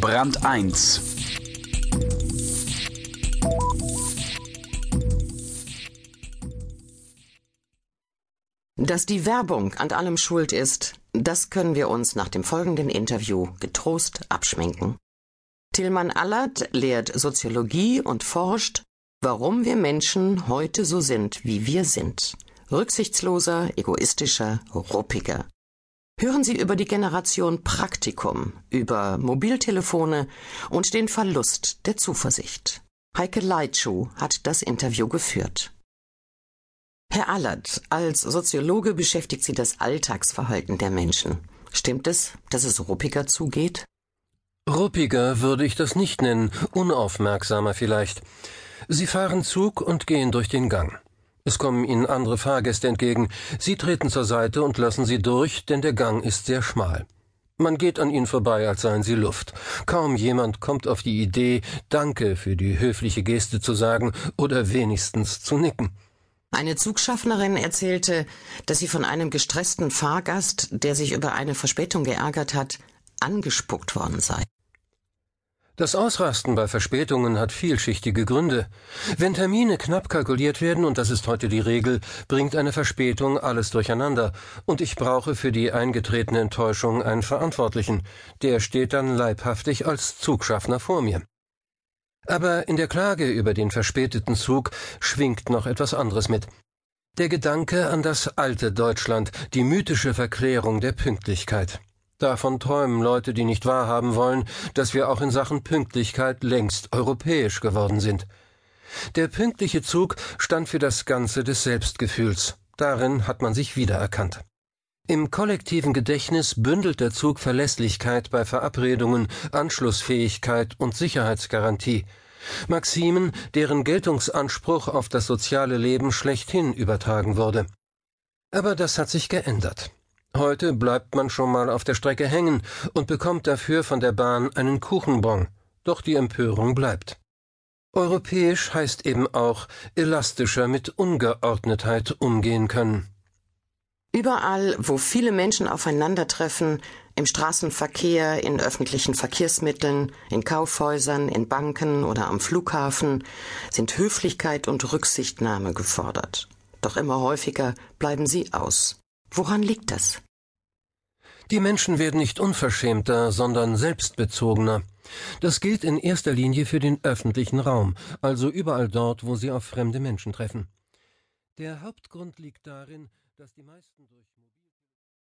Brand 1 Dass die Werbung an allem schuld ist, das können wir uns nach dem folgenden Interview getrost abschminken. Tillmann Allert lehrt Soziologie und forscht, warum wir Menschen heute so sind, wie wir sind. Rücksichtsloser, egoistischer, ruppiger. Hören Sie über die Generation Praktikum, über Mobiltelefone und den Verlust der Zuversicht. Heike Leitschuh hat das Interview geführt. Herr Allert, als Soziologe beschäftigt Sie das Alltagsverhalten der Menschen. Stimmt es, dass es ruppiger zugeht? Ruppiger würde ich das nicht nennen, unaufmerksamer vielleicht. Sie fahren Zug und gehen durch den Gang. Es kommen Ihnen andere Fahrgäste entgegen. Sie treten zur Seite und lassen sie durch, denn der Gang ist sehr schmal. Man geht an ihnen vorbei, als seien sie Luft. Kaum jemand kommt auf die Idee, Danke für die höfliche Geste zu sagen oder wenigstens zu nicken. Eine Zugschaffnerin erzählte, dass sie von einem gestressten Fahrgast, der sich über eine Verspätung geärgert hat, angespuckt worden sei. Das Ausrasten bei Verspätungen hat vielschichtige Gründe. Wenn Termine knapp kalkuliert werden, und das ist heute die Regel, bringt eine Verspätung alles durcheinander, und ich brauche für die eingetretene Enttäuschung einen Verantwortlichen. Der steht dann leibhaftig als Zugschaffner vor mir. Aber in der Klage über den verspäteten Zug schwingt noch etwas anderes mit. Der Gedanke an das alte Deutschland, die mythische Verklärung der Pünktlichkeit. Davon träumen Leute, die nicht wahrhaben wollen, dass wir auch in Sachen Pünktlichkeit längst europäisch geworden sind. Der pünktliche Zug stand für das Ganze des Selbstgefühls. Darin hat man sich wiedererkannt. Im kollektiven Gedächtnis bündelt der Zug Verlässlichkeit bei Verabredungen, Anschlussfähigkeit und Sicherheitsgarantie. Maximen, deren Geltungsanspruch auf das soziale Leben schlechthin übertragen wurde. Aber das hat sich geändert. Heute bleibt man schon mal auf der Strecke hängen und bekommt dafür von der Bahn einen Kuchenbon. Doch die Empörung bleibt. Europäisch heißt eben auch elastischer mit Ungeordnetheit umgehen können. Überall, wo viele Menschen aufeinandertreffen, im Straßenverkehr, in öffentlichen Verkehrsmitteln, in Kaufhäusern, in Banken oder am Flughafen, sind Höflichkeit und Rücksichtnahme gefordert. Doch immer häufiger bleiben sie aus. Woran liegt das? Die Menschen werden nicht unverschämter, sondern selbstbezogener. Das gilt in erster Linie für den öffentlichen Raum, also überall dort, wo sie auf fremde Menschen treffen. Der Hauptgrund liegt darin, dass die meisten durch